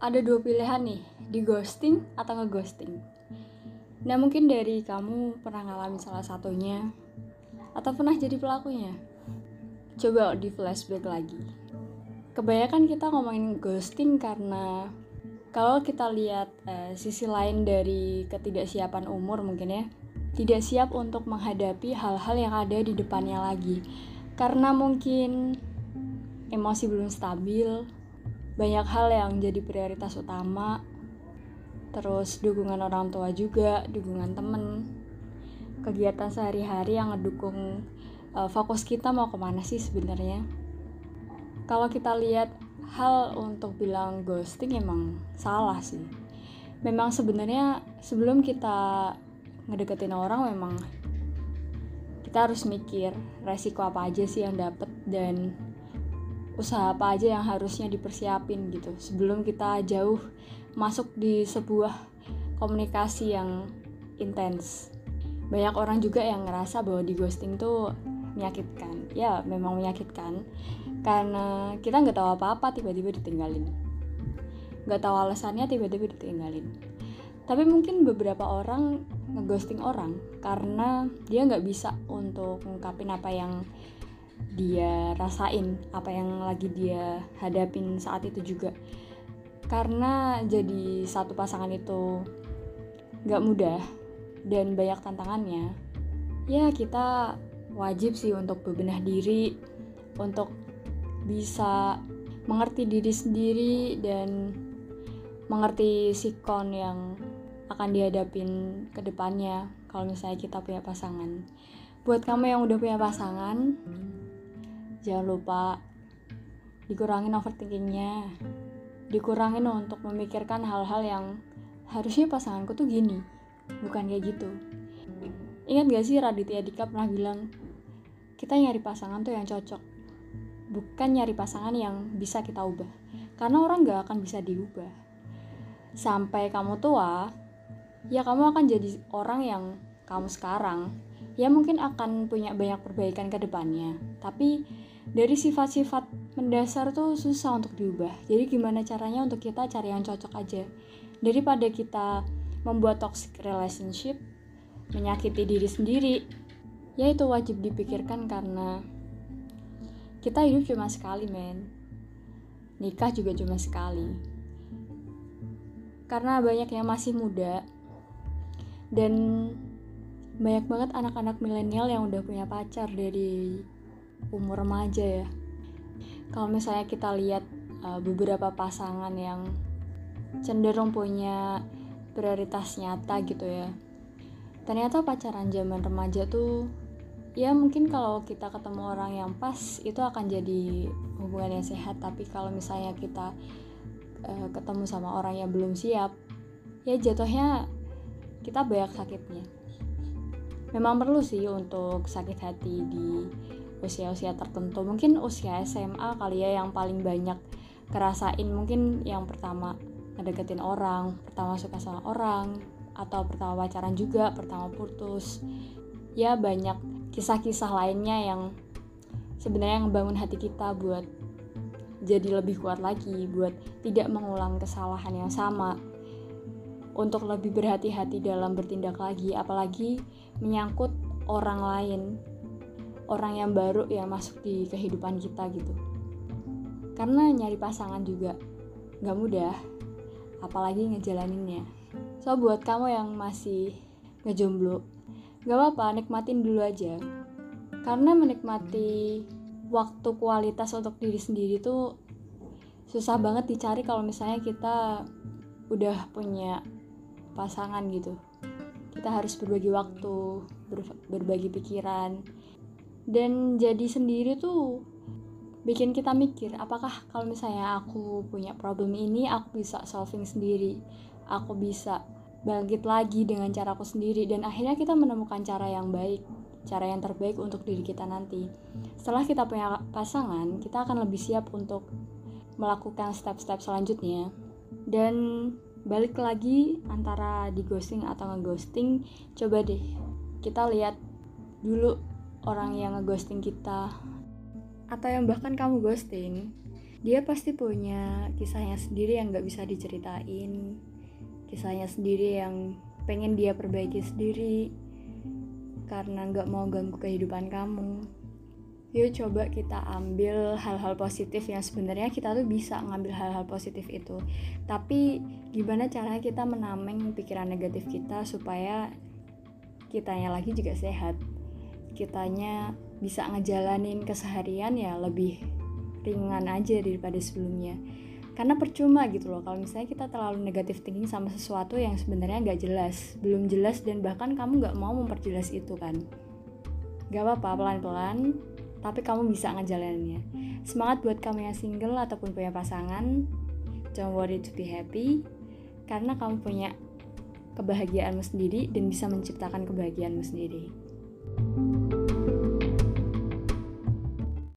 ada dua pilihan nih, di ghosting atau ngeghosting. Nah mungkin dari kamu pernah ngalamin salah satunya atau pernah jadi pelakunya. Coba di flashback lagi. Kebanyakan kita ngomongin ghosting karena kalau kita lihat eh, sisi lain dari ketidaksiapan umur mungkin ya, tidak siap untuk menghadapi hal-hal yang ada di depannya lagi. Karena mungkin emosi belum stabil, banyak hal yang jadi prioritas utama. Terus dukungan orang tua juga dukungan temen. Kegiatan sehari-hari yang ngedukung uh, fokus kita mau ke mana sih sebenarnya? Kalau kita lihat hal untuk bilang ghosting emang salah sih. Memang sebenarnya sebelum kita ngedeketin orang memang kita harus mikir resiko apa aja sih yang dapet dan usaha apa aja yang harusnya dipersiapin gitu sebelum kita jauh masuk di sebuah komunikasi yang intens. Banyak orang juga yang ngerasa bahwa di ghosting tuh menyakitkan. Ya memang menyakitkan karena kita nggak tahu apa-apa tiba-tiba ditinggalin. Nggak tahu alasannya tiba-tiba ditinggalin. Tapi mungkin beberapa orang ngeghosting orang karena dia nggak bisa untuk ngungkapin apa yang dia rasain apa yang lagi dia hadapin saat itu juga. Karena jadi satu pasangan itu gak mudah dan banyak tantangannya ya kita wajib sih untuk bebenah diri untuk bisa mengerti diri sendiri dan mengerti sikon yang akan dihadapin ke depannya kalau misalnya kita punya pasangan. Buat kamu yang udah punya pasangan jangan lupa dikurangin overthinkingnya. Dikurangin untuk memikirkan hal-hal yang harusnya pasanganku tuh gini bukan kayak gitu. Ingat gak sih Raditya Dika pernah bilang kita nyari pasangan tuh yang cocok bukan nyari pasangan yang bisa kita ubah. Karena orang gak akan bisa diubah. Sampai kamu tua ya kamu akan jadi orang yang kamu sekarang. Ya mungkin akan punya banyak perbaikan ke depannya. Tapi dari sifat-sifat mendasar tuh susah untuk diubah. Jadi gimana caranya untuk kita cari yang cocok aja? Daripada kita membuat toxic relationship menyakiti diri sendiri ya itu wajib dipikirkan karena kita hidup cuma sekali men. Nikah juga cuma sekali. Karena banyak yang masih muda dan banyak banget anak-anak milenial yang udah punya pacar dari umur remaja ya. Kalau misalnya kita lihat uh, beberapa pasangan yang cenderung punya prioritas nyata gitu ya ternyata pacaran zaman remaja tuh ya mungkin kalau kita ketemu orang yang pas itu akan jadi hubungan yang sehat. Tapi kalau misalnya kita uh, ketemu sama orang yang belum siap ya jatuhnya kita banyak sakitnya. Memang perlu sih untuk sakit hati di usia-usia tertentu. Mungkin usia SMA kali ya yang paling banyak kerasain. Mungkin yang pertama ngedeketin orang pertama suka sama orang atau pertama pacaran juga pertama putus. Ya banyak kisah-kisah lainnya yang sebenarnya ngebangun hati kita buat jadi lebih kuat lagi buat tidak mengulang kesalahan yang sama. Untuk lebih berhati-hati dalam bertindak lagi apalagi menyangkut orang lain orang yang baru yang masuk di kehidupan kita gitu. Karena nyari pasangan juga gak mudah apalagi ngejalaninnya. So buat kamu yang masih ngejomblo gak apa-apa nikmatin dulu aja. Karena menikmati waktu kualitas untuk diri sendiri tuh susah banget dicari kalau misalnya kita udah punya pasangan gitu. Kita harus berbagi waktu berbagi pikiran dan jadi sendiri tuh bikin kita mikir apakah kalau misalnya aku punya problem ini aku bisa solving sendiri. Aku bisa bangkit lagi dengan caraku sendiri. Dan akhirnya kita menemukan cara yang baik cara yang terbaik untuk diri kita nanti. Setelah kita punya pasangan kita akan lebih siap untuk melakukan step-step selanjutnya. Dan balik lagi antara di ghosting atau ngeghosting coba deh kita lihat dulu orang yang ngeghosting kita. Atau yang bahkan kamu ghosting dia pasti punya kisahnya sendiri yang gak bisa diceritain. Kisahnya sendiri yang pengen dia perbaiki sendiri karena gak mau ganggu kehidupan kamu. Yuk coba kita ambil hal-hal positif yang sebenarnya kita tuh bisa ngambil hal-hal positif itu. Tapi gimana caranya kita menameng pikiran negatif kita supaya kitanya lagi juga sehat kitanya bisa ngejalanin keseharian ya lebih ringan aja daripada sebelumnya karena percuma gitu loh kalau misalnya kita terlalu negatif thinking sama sesuatu yang sebenarnya nggak jelas belum jelas dan bahkan kamu nggak mau memperjelas itu kan gak apa-apa pelan-pelan tapi kamu bisa ngejalaninnya. Semangat buat kamu yang single ataupun punya pasangan. Don't worry to be happy karena kamu punya kebahagiaanmu sendiri dan bisa menciptakan kebahagiaanmu sendiri.